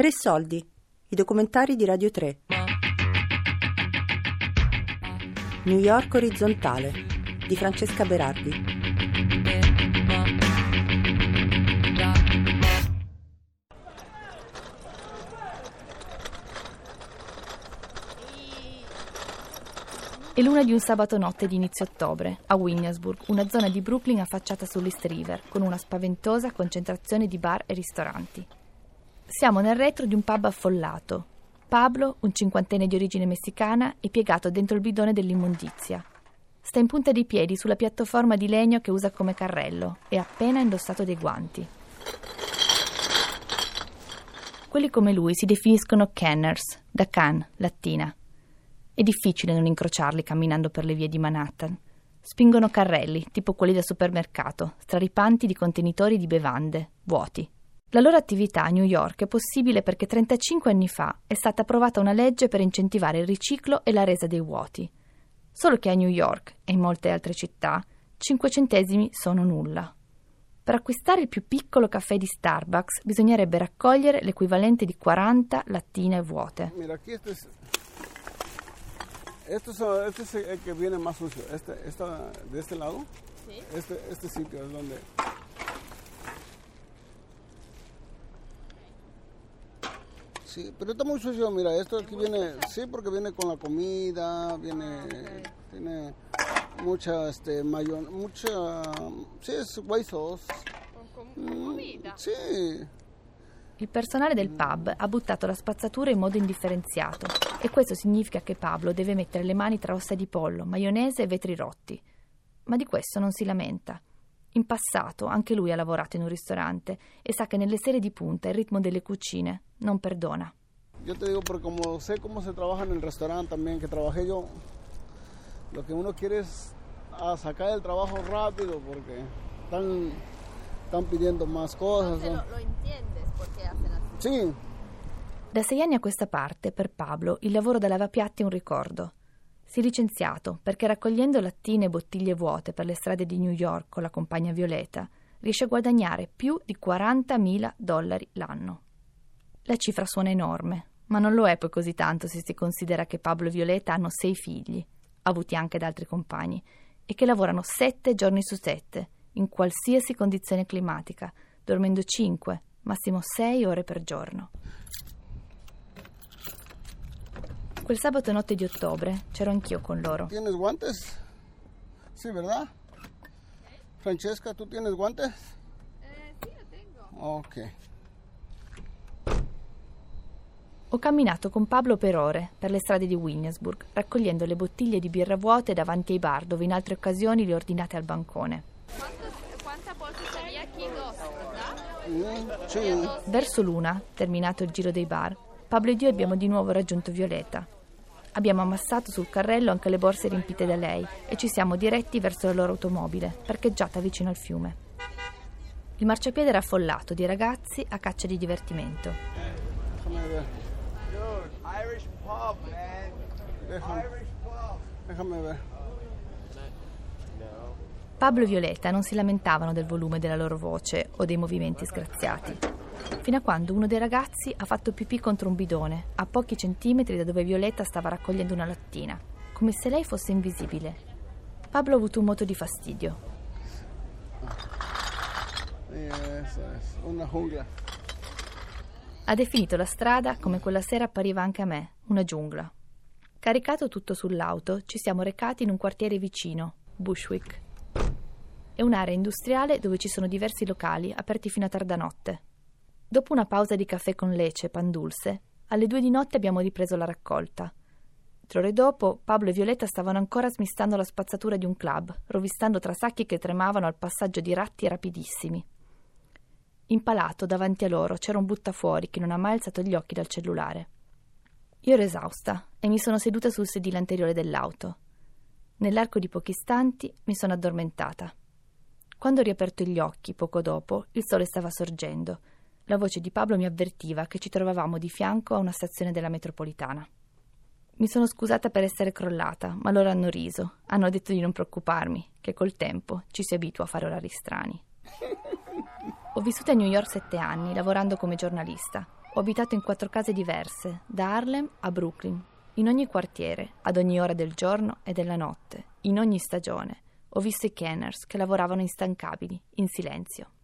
Tre soldi, i documentari di Radio 3. New York orizzontale di Francesca Berardi. È l'una di un sabato notte di inizio ottobre, a Williamsburg, una zona di Brooklyn affacciata sull'East River, con una spaventosa concentrazione di bar e ristoranti. Siamo nel retro di un pub affollato. Pablo, un cinquantenne di origine messicana, è piegato dentro il bidone dell'immondizia. Sta in punta di piedi sulla piattaforma di legno che usa come carrello e ha appena indossato dei guanti. Quelli come lui si definiscono canners, da can, lattina. È difficile non incrociarli camminando per le vie di Manhattan. Spingono carrelli, tipo quelli da supermercato, straripanti di contenitori di bevande, vuoti. La loro attività a New York è possibile perché 35 anni fa è stata approvata una legge per incentivare il riciclo e la resa dei vuoti. Solo che a New York e in molte altre città 5 centesimi sono nulla. Per acquistare il più piccolo caffè di Starbucks bisognerebbe raccogliere l'equivalente di 40 lattine vuote. Mira, aquí este es, este, son- este es el que viene más sucio. Este, esta, de este lado. Este, este sitio es donde. Sí, pero está muy sucio. Mira, esto aquí viene. Sí, porque viene con la comida, viene. Tiene mucha, este, mayon, mucha. Sí, es white sauce. Mm, Sí. Il personale del pub ha buttato la spazzatura in modo indifferenziato e questo significa che Pablo deve mettere le mani tra ossa di pollo, maionese e vetri rotti. Ma di questo non si lamenta. In passato anche lui ha lavorato in un ristorante e sa che nelle sere di punta il ritmo delle cucine non perdona. Yo te digo, porque como sé cómo se trabaja en el restaurante también, que trabajé yo, lo que uno quiere es sacar el trabajo rápido porque están, están pidiendo más cosas. ¿no? lo entiendes por qué hacen así. Sí, Da sei anni a questa parte, per Pablo, il lavoro da lavapiatti è un ricordo. Si è licenziato perché raccogliendo lattine e bottiglie vuote per le strade di New York con la compagna Violeta riesce a guadagnare più di 40.000 dollari l'anno. La cifra suona enorme, ma non lo è poi così tanto se si considera che Pablo e Violeta hanno sei figli, avuti anche da altri compagni, e che lavorano sette giorni su sette, in qualsiasi condizione climatica, dormendo cinque, massimo sei ore per giorno. Quel sabato notte di ottobre c'ero anch'io con loro. ¿tienes guantes? Sí, ¿verdad? Francesca, ¿tú tienes guantes? Eh, sí, lo tengo. Ok. Ho camminato con Pablo per ore per le strade di Williamsburg, raccogliendo le bottiglie di birra vuote davanti ai bar dove in altre occasioni le ho ordinate al bancone. ¿Cuántos, ¿Cuántas bolsas había aquí? Dos, ¿verdad? Mm. Verso l'una, terminato il giro dei bar, Pablo ed io abbiamo di nuovo raggiunto Violeta. Abbiamo ammassato sul carrello anche le borse riempite da lei e ci siamo diretti verso la loro automobile, parcheggiata vicino al fiume. Il marciapiede era affollato di ragazzi a caccia di divertimento. Pablo e Violeta non si lamentavano del volume della loro voce o dei movimenti sgraziati, fino a quando uno dei ragazzi ha fatto pipì contro un bidone, a pochi centimetri da dove Violeta stava raccogliendo una lattina, come se lei fosse invisibile. Pablo ha avuto un moto di fastidio. Ha definito la strada come quella sera appariva anche a me, una giungla. Caricato tutto sull'auto, ci siamo recati in un quartiere vicino, Bushwick. È un'area industriale dove ci sono diversi locali aperti fino a tarda notte. Dopo una pausa di caffè con lece e pan dulce, alle due di notte abbiamo ripreso la raccolta. Tre ore dopo, Pablo e Violetta stavano ancora smistando la spazzatura di un club, rovistando tra sacchi che tremavano al passaggio di ratti rapidissimi. Impalato davanti a loro c'era un buttafuori che non ha mai alzato gli occhi dal cellulare. Io ero esausta e mi sono seduta sul sedile anteriore dell'auto. Nell'arco di pochi istanti mi sono addormentata. Quando ho riaperto gli occhi, poco dopo, il sole stava sorgendo. La voce di Pablo mi avvertiva che ci trovavamo di fianco a una stazione della metropolitana. Mi sono scusata per essere crollata, ma loro hanno riso. Hanno detto di non preoccuparmi, che col tempo ci si abitua a fare orari strani. Ho vissuto a New York sette anni, lavorando come giornalista. Ho abitato in quattro case diverse, da Harlem a Brooklyn, in ogni quartiere, ad ogni ora del giorno e della notte, in ogni stagione. Ho visto i Kenners che lavoravano instancabili, in silenzio.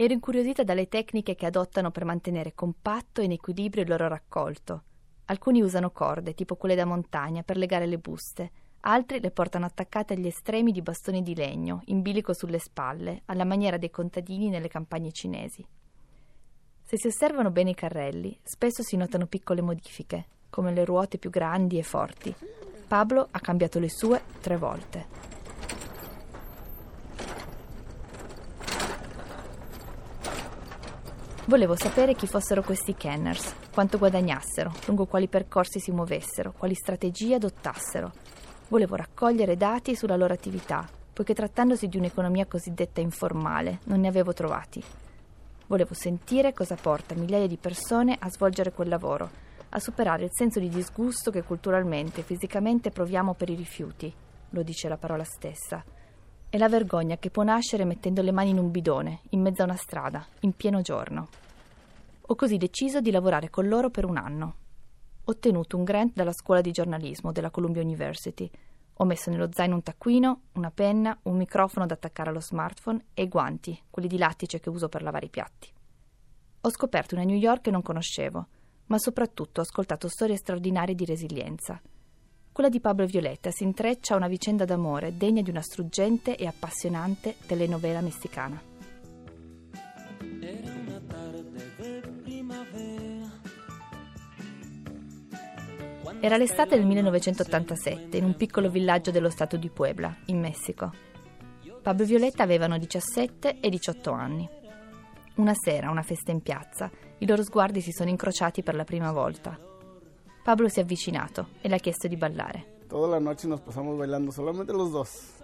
Ero incuriosita dalle tecniche che adottano per mantenere compatto e in equilibrio il loro raccolto. Alcuni usano corde, tipo quelle da montagna, per legare le buste, altri le portano attaccate agli estremi di bastoni di legno, in bilico sulle spalle, alla maniera dei contadini nelle campagne cinesi. Se si osservano bene i carrelli, spesso si notano piccole modifiche, come le ruote più grandi e forti. Pablo ha cambiato le sue tre volte. Volevo sapere chi fossero questi Kenners, quanto guadagnassero, lungo quali percorsi si muovessero, quali strategie adottassero. Volevo raccogliere dati sulla loro attività, poiché trattandosi di un'economia cosiddetta informale non ne avevo trovati. Volevo sentire cosa porta migliaia di persone a svolgere quel lavoro, a superare il senso di disgusto che culturalmente e fisicamente proviamo per i rifiuti, lo dice la parola stessa è la vergogna che può nascere mettendo le mani in un bidone, in mezzo a una strada, in pieno giorno. Ho così deciso di lavorare con loro per un anno. Ho ottenuto un grant dalla scuola di giornalismo della Columbia University. Ho messo nello zaino un taccuino, una penna, un microfono da attaccare allo smartphone e i guanti, quelli di lattice che uso per lavare i piatti. Ho scoperto una New York che non conoscevo, ma soprattutto ho ascoltato storie straordinarie di resilienza quella di Pablo e Violetta si intreccia a una vicenda d'amore degna di una struggente e appassionante telenovela messicana. Era l'estate del 1987 in un piccolo villaggio dello stato di Puebla, in Messico. Pablo e Violetta avevano 17 e 18 anni. Una sera, una festa in piazza, i loro sguardi si sono incrociati per la prima volta. Pablo si è avvicinato e le ha chiesto di ballare. Toda la noche nos pasamos bailando, solamente los dos.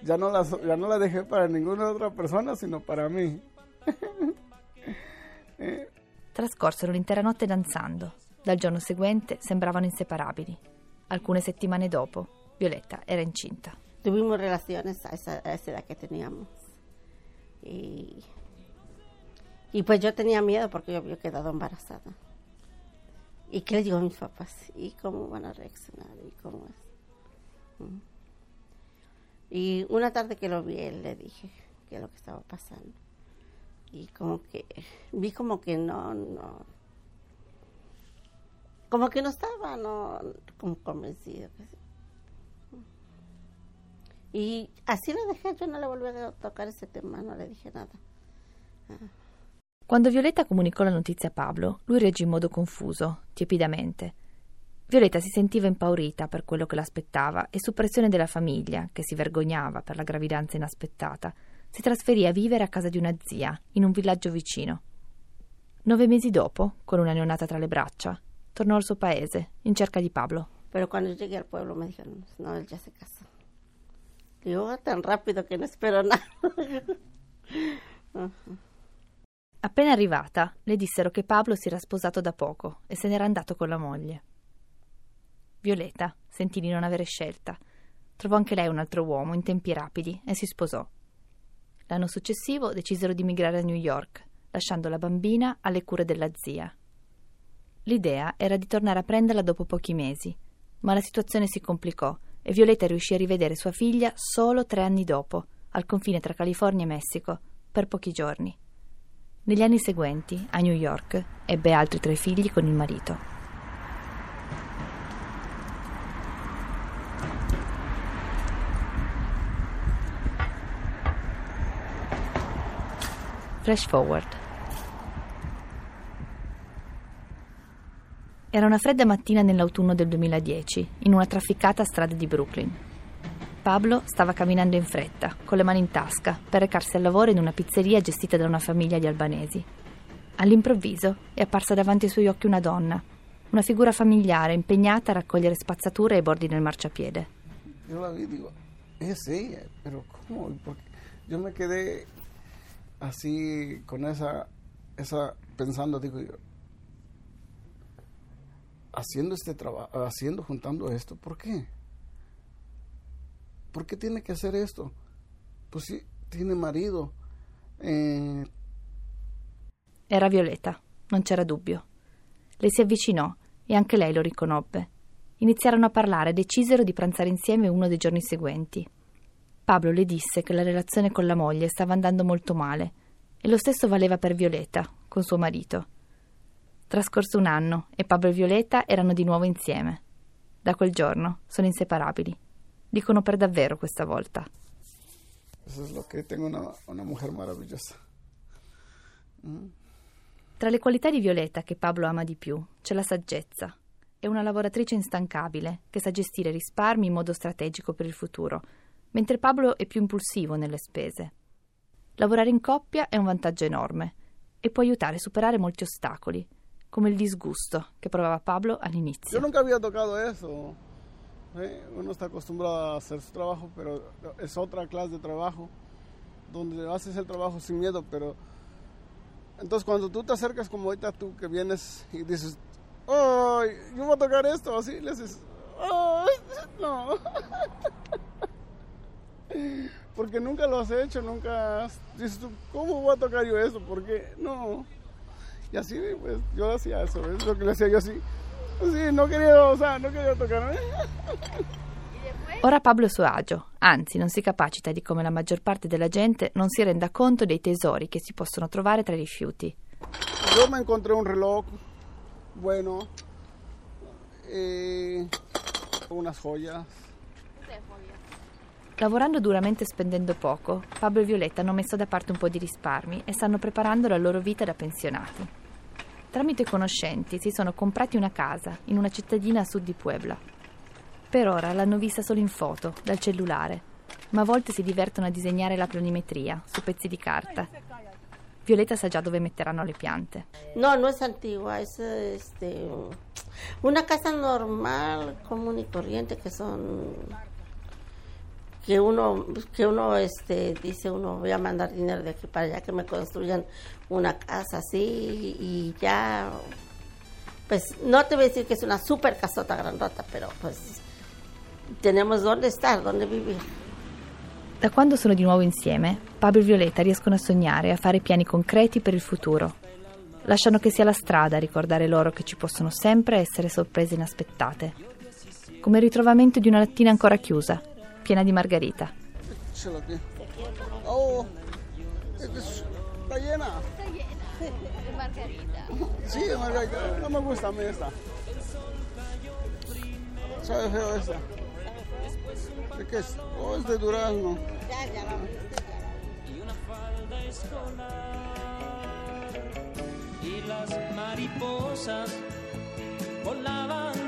Ya no la, ya no la dejé para ninguna otra persona, sino para mí. Trascorsero l'intera notte danzando. Dal giorno seguente sembravano inseparabili. Alcune settimane dopo, Violetta era incinta. Tuvimos relaciones a esa, a esa edad que teníamos. Y, y pues yo tenía miedo porque yo había quedado embarazada. ¿Y qué le digo a mis papás? ¿Y cómo van a reaccionar? ¿Y cómo es? Mm. Y una tarde que lo vi, él le dije qué es lo que estaba pasando. Y como que vi como que no, no, como que no estaba, no, como convencido. Y así lo dejé, yo no le volví a tocar ese tema, no le dije nada. Ah. Quando Violetta comunicò la notizia a Pablo, lui reagì in modo confuso, tiepidamente. Violetta si sentiva impaurita per quello che l'aspettava e su pressione della famiglia, che si vergognava per la gravidanza inaspettata, si trasferì a vivere a casa di una zia, in un villaggio vicino. Nove mesi dopo, con una neonata tra le braccia, tornò al suo paese, in cerca di Pablo. Pero cuando llegué al pueblo me dijeron, no, él ya se casó. Oh, tan rápido que no espero nada. uh-huh. Appena arrivata, le dissero che Pablo si era sposato da poco e se n'era andato con la moglie. Violeta sentì di non avere scelta. Trovò anche lei un altro uomo in tempi rapidi e si sposò. L'anno successivo decisero di migrare a New York, lasciando la bambina alle cure della zia. L'idea era di tornare a prenderla dopo pochi mesi, ma la situazione si complicò e Violeta riuscì a rivedere sua figlia solo tre anni dopo, al confine tra California e Messico, per pochi giorni. Negli anni seguenti, a New York, ebbe altri tre figli con il marito. Flash forward. Era una fredda mattina nell'autunno del 2010, in una trafficata strada di Brooklyn. Pablo stava camminando in fretta, con le mani in tasca, per recarsi al lavoro in una pizzeria gestita da una famiglia di albanesi. All'improvviso è apparsa davanti ai suoi occhi una donna, una figura familiare impegnata a raccogliere spazzatura ai bordi del marciapiede. Io la vi dico, es ella, pero ¿cómo? Porque yo me quedé así con esa, esa pensando, digo yo, haciendo este trabajo, haciendo, juntando esto, ¿por qué? ¿Por qué tiene que hacer esto? Pues sí, tiene marido. Eh... Era Violeta. non c'era dubbio. Le si avvicinò e anche lei lo riconobbe. Iniziarono a parlare e decisero di pranzare insieme uno dei giorni seguenti. Pablo le disse che la relazione con la moglie stava andando molto male e lo stesso valeva per Violeta, con suo marito. Trascorso un anno e Pablo e Violeta erano di nuovo insieme. Da quel giorno sono inseparabili. Dicono per davvero questa volta. Eso es lo que tengo una, una mujer maravillosa. Tra le qualità di Violeta che Pablo ama di più c'è la saggezza. È una lavoratrice instancabile che sa gestire risparmi in modo strategico per il futuro, mentre Pablo è più impulsivo nelle spese. Lavorare in coppia è un vantaggio enorme e può aiutare a superare molti ostacoli, come il disgusto che provava Pablo all'inizio. Yo nunca había tocado eso. ¿Eh? Uno está acostumbrado a hacer su trabajo, pero es otra clase de trabajo, donde haces el trabajo sin miedo, pero entonces cuando tú te acercas como ahorita tú que vienes y dices, ay, yo voy a tocar esto, así le dices, ay, no. Porque nunca lo has hecho, nunca has, dices tú, ¿cómo voy a tocar yo eso? Porque no. Y así, pues, yo hacía eso, es lo que le hacía yo así. Sí, no quería, o sea, no quería tocar. Ora Pablo è a suo agio, anzi non si capacita di come la maggior parte della gente non si renda conto dei tesori che si possono trovare tra i rifiuti. Yo me encontré un reloj bueno, eh, unas joyas. Lavorando duramente e spendendo poco, Pablo e Violetta hanno messo da parte un po' di risparmi e stanno preparando la loro vita da pensionati. Tramite conoscenti si sono comprati una casa in una cittadina a sud di Puebla. Per ora l'hanno vista solo in foto, dal cellulare, ma a volte si divertono a disegnare la planimetria su pezzi di carta. Violetta sa già dove metteranno le piante. No, no es antigua, es este, una casa normal, común y corriente, que son que uno que uno este dice uno voy a mandar dinero de aquí para allá que me construyan una casa así y ya pues no te voy a decir que es una super casota grandota pero pues tenemos dónde estar dónde vivir Da quando sono di nuovo insieme, Pablo e Violetta riescono a sognare e a fare piani concreti per il futuro. Lasciano che sia la strada a ricordare loro che ci possono sempre essere sorprese inaspettate. Come il ritrovamento di una lattina ancora chiusa, piena di. Oh, está llena. De margarita. Sí, Margarita, no me gusta a mí esta. Sabe feo esta. ¿De qué es? Oh, es de durazno. y las mariposas volaban